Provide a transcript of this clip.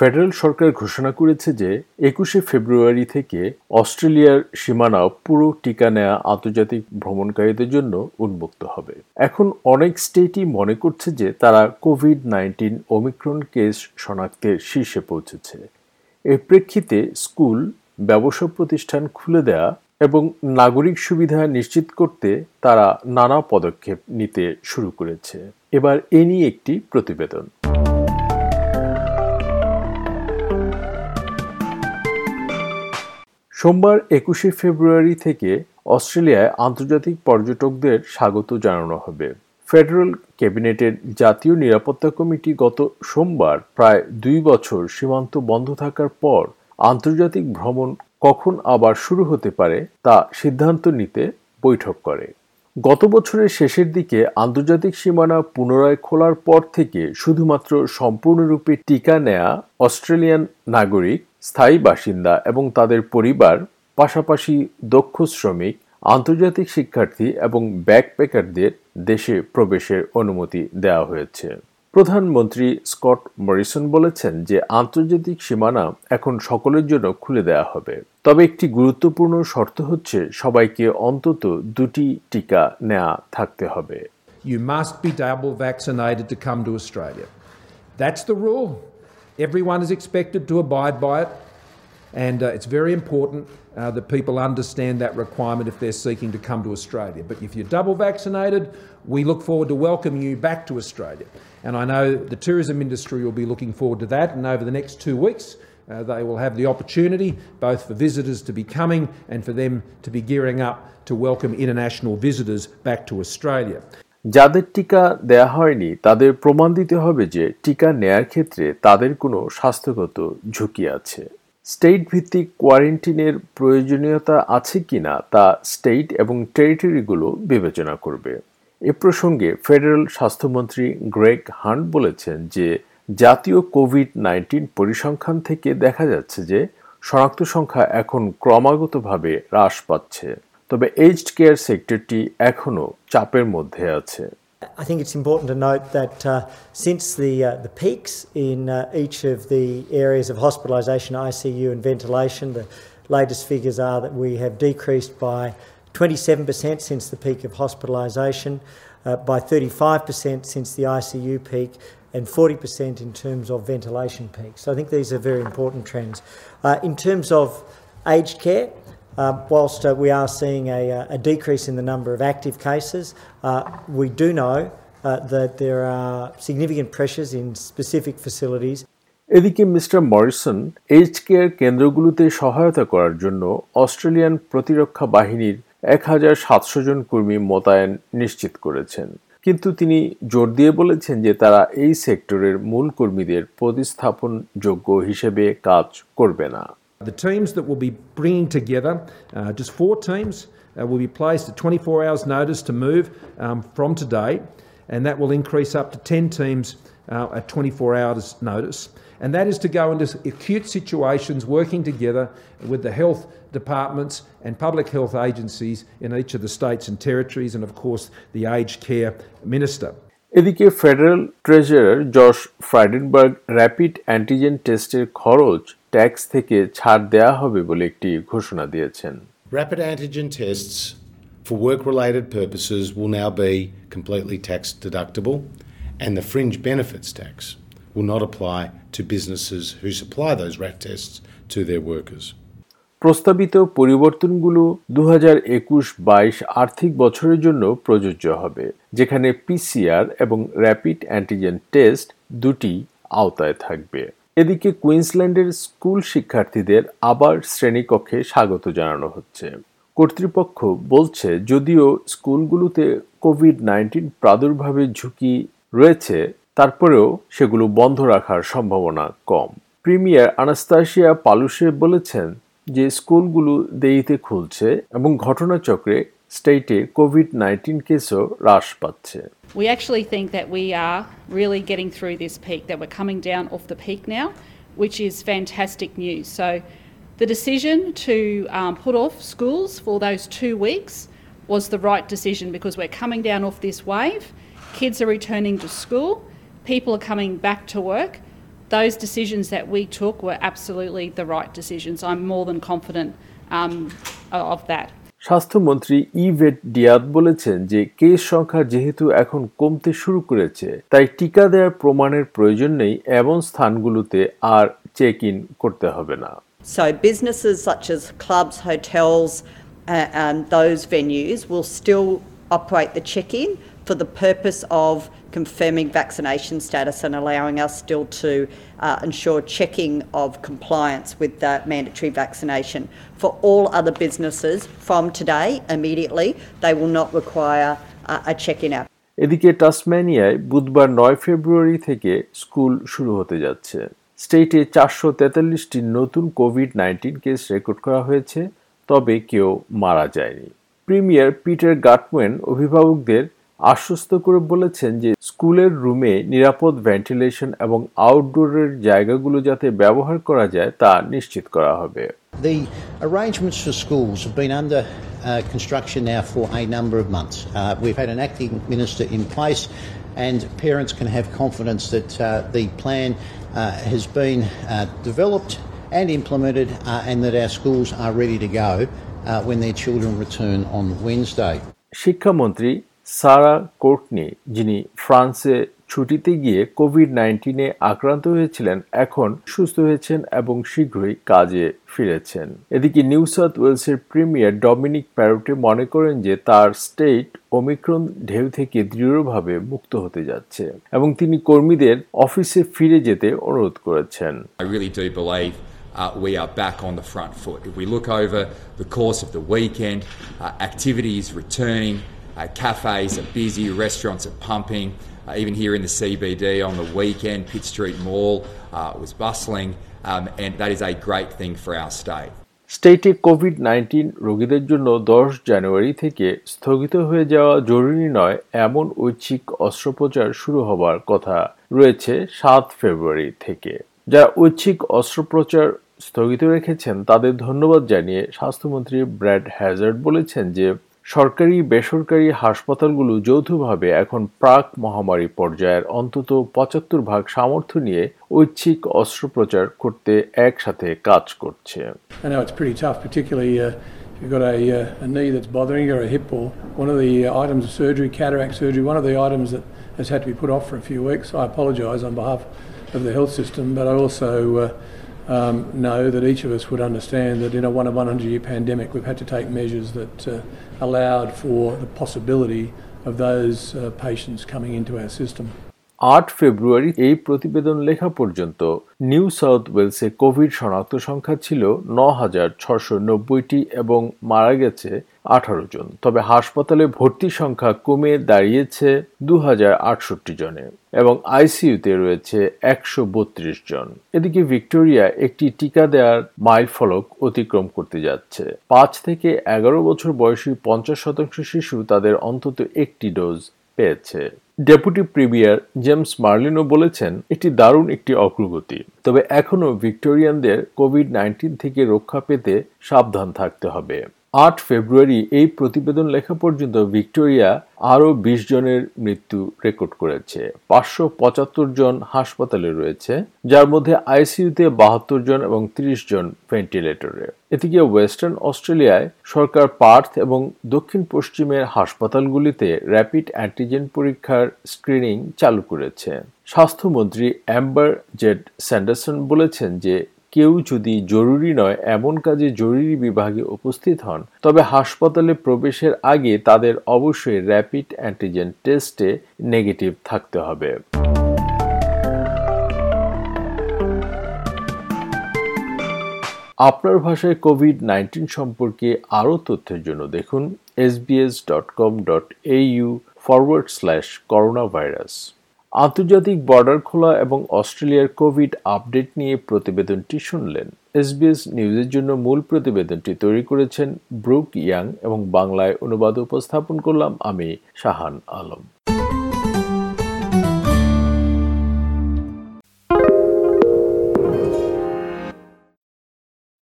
Federal সরকার ঘোষণা করেছে যে একুশে ফেব্রুয়ারি থেকে অস্ট্রেলিয়ার সীমানা পুরো টিকা নেয়া আন্তর্জাতিক ভ্রমণকারীদের জন্য উন্মুক্ত হবে। এখন অনেক স্টেটই মনে করছে যে তারা কোভিড নাইন্টিন ওমিক্রন কেস শনাক্তের শীর্ষে পৌঁছেছে। এর প্রেক্ষিতে স্কুল, ব্যবসা প্রতিষ্ঠান খুলে দেয়া এবং নাগরিক সুবিধা নিশ্চিত করতে তারা নানা পদক্ষেপ নিতে শুরু করেছে। এবার এ নিয়ে একটি প্রতিবেদন। সোমবার একুশে ফেব্রুয়ারি থেকে অস্ট্রেলিয়ায় আন্তর্জাতিক পর্যটকদের স্বাগত জানানো হবে। ফেডারেল ক্যাবিনেটের জাতীয় নিরাপত্তা কমিটি গত সোমবার প্রায় দুই বছর সীমান্ত বন্ধ থাকার পর আন্তর্জাতিক ভ্রমণ কখন আবার শুরু হতে পারে তা সিদ্ধান্ত নিতে বৈঠক করে। গত বছরের শেষের দিকে আন্তর্জাতিক সীমানা পুনরায় খোলার পর থেকে শুধুমাত্র সম্পূর্ণরূপে টিকা নেয়া অস্ট্রেলিয়ান নাগরিক স্থায়ী বাসিন্দা এবং তাদের পরিবার, পাশাপাশি দক্ষ শ্রমিক, আন্তর্জাতিক শিক্ষার্থী এবং ব্যাকপ্যাকারদের দেশে প্রবেশের অনুমতি দেওয়া হয়েছে প্রধানমন্ত্রী স্কট মরিসন বলেছেন যে আন্তর্জাতিক সীমানা এখন সকলের জন্য খুলে দেওয়া হবে তবে একটি গুরুত্বপূর্ণ শর্ত হচ্ছে সবাইকে অন্তত দুটি টিকা নেওয়া থাকতে হবে You must be double vaccinated to come to Australia. That's the rule. Everyone is expected to abide by it, and uh, it's very important uh, that people understand that requirement if they're seeking to come to Australia. But if you're double vaccinated, we look forward to welcoming you back to Australia. And I know the tourism industry will be looking forward to that, and over the next two weeks, uh, they will have the opportunity both for visitors to be coming and for them to be gearing up to welcome international visitors back to Australia. যাদের টিকা দেয়া হয়নি, তাদের প্রমাণ দিতে হবে যে টিকা নেয়ার ক্ষেত্রে তাদের কোনো স্বাস্থ্যগত ঝুঁকি আছে। স্টেট ভিত্তিক কোয়ারেন্টিনের প্রয়োজনীয়তা আছে কিনা তা স্টেট এবং টেরিটরিগুলো বিবেচনা করবে। এ প্রসঙ্গে ফেডারেল স্বাস্থ্যমন্ত্রী গ্রেগ হান্ট বলেছেন যে, জাতীয় কোভিড নাইন্টিন পরিসংখ্যান থেকে দেখা যাচ্ছে যে, শনাক্ত সংখ্যা এখন ক্রমাগতভাবে হ্রাস পাচ্ছে। তবে এইজড কেয়ার সেক্টরটি এখনও চাপের মধ্যে আছে I think it's important to note that uh, since the, uh, the peaks in uh, each of the areas of hospitalisation, ICU, and ventilation, the latest figures are that we have decreased by 27% since the peak of hospitalisation, uh, by 35% since the ICU peak, and 40% in terms of ventilation peak. So I think these are very important trends. Uh, in terms of aged care, uh, whilst uh, we are seeing a, a, decrease in the number of active cases, uh, we do know uh, that there are significant pressures in specific facilities. এদিকে mister Morrison age care কেন্দ্রগুলোতে সহায়তা করার জন্য Australian প্রতিরক্ষা বাহিনীর এক হাজার সাতশো জন কর্মী মোতায়েন নিশ্চিত করেছেন কিন্তু তিনি জোর দিয়ে বলেছেন যে তারা এই সেক্টরের মূল কর্মীদের প্রতিস্থাপনযোগ্য হিসেবে কাজ করবে না The teams that we'll be bringing together, uh, just four teams, uh, will be placed at 24 hours' notice to move um, from today, and that will increase up to 10 teams uh, at 24 hours' notice. And that is to go into acute situations working together with the health departments and public health agencies in each of the states and territories, and of course the aged care minister. এদিকে federal treasurer Josh Frydenberg rapid antigen টেস্টের খরচ tax থেকে ছাড় দেয়া হবে বলে একটি ঘোষণা দিয়েছেন Rapid antigen tests for work related purposes will now be completely tax deductible, and the fringe benefits tax will not apply to businesses who supply those RAT tests to their workers. প্রস্তাবিত পরিবর্তনগুলো দু হাজার একুশ বাইশ আর্থিক বছরের জন্য প্রযোজ্য হবে, যেখানে পিসিআর এবং র্যাপিড অ্যান্টিজেন টেস্ট দুটি আওতায় থাকবে। এদিকে কুইন্সল্যান্ডের স্কুল শিক্ষার্থীদের আবার শ্রেণীকক্ষে স্বাগত জানানো হচ্ছে। কর্তৃপক্ষ বলছে, যদিও স্কুলগুলোতে কোভিড নাইন্টিন প্রাদুর্ভাবের ঝুঁকি রয়েছে, তারপরেও সেগুলো বন্ধ রাখার সম্ভাবনা কম। প্রিমিয়ার আনাস্তাসিয়া পালুসে বলেছেন যে স্কুলগুলো দেরিতে খুলছে এবং ঘটনাচক্রে স্টেটে কোভিড নাইন্টিন কেসও হ্রাস পাচ্ছে We actually think that we are really getting through this peak, that we're coming down off the peak now, which is fantastic news. So, the decision to um, put off schools for those two weeks was the right decision because we're coming down off this wave. Kids are returning to school, people are coming back to work. those decisions that we took were absolutely the right decisions. I'm more than confident um, of that. স্বাস্থ্যমন্ত্রী Yvette ডিয়াদ বলেছেন যে case সংখ্যা যেহেতু এখন কমতে শুরু করেছে তাই টিকা দেওয়ার প্রমাণের প্রয়োজন নেই এমন স্থানগুলোতে আর চেক ইন করতে হবে না So, businesses such as clubs, hotels, uh, and those venues will still operate the check in for the purpose of confirming vaccination status and allowing us still to uh, ensure checking of compliance with the mandatory vaccination. For all other businesses from today, immediately, they will not require uh, a check in app. এদিকে টাসম্যানিয়ায় বুধবার নয় ফেব্রুয়ারি থেকে school শুরু হতে যাচ্ছে স্টেটে চারশো তেতাল্লিশটি নতুন কোভিড নাইন্টিন কেস রেকর্ড করা হয়েছে তবে কেউ মারা যায়নি প্রিমিয়ার পিটার গাটম্যান অভিভাবকদের আশ্বস্ত করে বলেছেন যে স্কুলের রুমে নিরাপদ ভেন্টিলেশন এবং আউটডোরের জায়গাগুলো যাতে ব্যবহার করা যায় তা নিশ্চিত করা হবে The arrangements for schools have been under uh, construction now for a number of months. Uh, we've had an acting minister in place, and parents can have confidence that uh, the plan uh, has been uh, developed and implemented, uh, and that our schools are ready to go uh, when their children return on Wednesday. শিক্ষামন্ত্রী সারা Courtney যিনি ফ্রান্সে ছুটিতে গিয়ে Covid নাইন্টিনে আক্রান্ত হয়েছিলেন এখন সুস্থ হয়েছেন এবং শীঘ্রই কাজে ফিরেছেন এদিকে নিউ সাউথ ওয়েলসের প্রিমিয়ার ডমিনিক প্যারোটে মনে করেন যে তার স্টেট ওমিক্রন ঢেউ থেকে দৃঢ়ভাবে মুক্ত হতে যাচ্ছে এবং তিনি কর্মীদের অফিসে ফিরে যেতে অনুরোধ করেছেন uh, we are back on the front foot. If we look over the course of the weekend, uh, activities returning, uh, cafes are busy, restaurants are pumping. Uh, even here in the CBD on the weekend, Pitt Street Mall uh, was bustling, um, and that is a great thing for our state. স্টেটে Covid nineteen রোগীদের জন্য দশ জানুয়ারি থেকে স্থগিত হয়ে যাওয়া জরুরি নয় এমন ঐচ্ছিক অস্ত্রোপচার শুরু হবার কথা রয়েছে সাত ফেব্রুয়ারি থেকে যারা ঐচ্ছিক অস্ত্রোপচার স্থগিত রেখেছেন তাদের ধন্যবাদ জানিয়ে স্বাস্থ্যমন্ত্রী ব্র্যাড হ্যাজার্ড বলেছেন যে সরকারি বেসরকারি হাসপাতালগুলো যৌথভাবে এখন প্রাক মহামারী পর্যায়ের অন্তত পঁচাত্তর ভাগ সামর্থ্য নিয়ে ঐচ্ছিক অস্ত্রোপচার করতে একসাথে কাজ করছে uh, you've got a, uh, a knee that's bothering you or a hip or one of the uh, items of surgery, cataract surgery, one of the items that has had to be put off for a few weeks. I apologise on behalf of the health system, but I also uh, um, know that each of us would understand that in a one of 100 year pandemic, we've had to take measures that uh, allowed for the possibility of those uh, patients coming into our system. আট ফেব্রুয়ারি এই প্রতিবেদন লেখা পর্যন্ত new south ওয়েলসে Covid শনাক্ত সংখ্যা ছিল ন হাজার ছশো নব্বইটি এবং মারা গেছে আঠারো জন। তবে হাসপাতালে ভর্তি সংখ্যা কমে দাঁড়িয়েছে দু হাজার আটষট্টি জনে এবং আইসিইউতে রয়েছে একশো বত্রিশ জন। এদিকে ভিক্টোরিয়া একটি টিকা দেওয়ার মাইল ফলক অতিক্রম করতে যাচ্ছে। পাঁচ থেকে এগারো বছর বয়সী পঞ্চাশ শতাংশ শিশু তাদের অন্তত একটি ডোজ পেয়েছে। ডেপুটি প্রিমিয়ার জেমস মার্লিনো বলেছেন, এটি দারুণ একটি অগ্রগতি। তবে এখনও ভিক্টোরিয়ানদের কোভিড নাইন্টিন থেকে রক্ষা পেতে সাবধান থাকতে হবে। আট ফেব্রুয়ারি এই প্রতিবেদন লেখা পর্যন্ত ভিক্টোরিয়া আরও বিশ জনের মৃত্যু রেকর্ড করেছে। পাঁচশো পঁচাত্তর জন হাসপাতালে রয়েছে, যার মধ্যে আইসিইউতে বাহাত্তর জন এবং তিরিশ জন ভেন্টিলেটরে। এদিকে ওয়েস্টার্ন অস্ট্রেলিয়ায় সরকার পার্থ এবং দক্ষিণ পশ্চিমের হাসপাতালগুলিতে র্যাপিড অ্যান্টিজেন পরীক্ষার স্ক্রিনিং চালু করেছে। স্বাস্থ্যমন্ত্রী অ্যাম্বার জেড স্যান্ডারসন বলেছেন যে কেউ যদি জরুরি নয়, এমন কাজে জরুরি বিভাগে উপস্থিত হন, তবে হাসপাতালে প্রবেশের আগে তাদের অবশ্যই র্যাপিড অ্যান্টিজেন টেস্টে নেগেটিভ থাকতে হবে। আপনার ভাষায় কোভিড নাইন্টিন সম্পর্কে আরও তথ্যের জন্য দেখুন SBS dot com dot AU forward slash coronavirus আন্তর্জাতিক বর্ডার খোলা এবং অস্ট্রেলিয়ার কোভিড আপডেট নিয়ে প্রতিবেদনটি শুনলেন। এসবিএস নিউজের জন্য মূল প্রতিবেদনটি তৈরি করেছেন ব্রুক ইয়াং এবং বাংলায় অনুবাদ উপস্থাপন করলাম আমি শাহান আলম।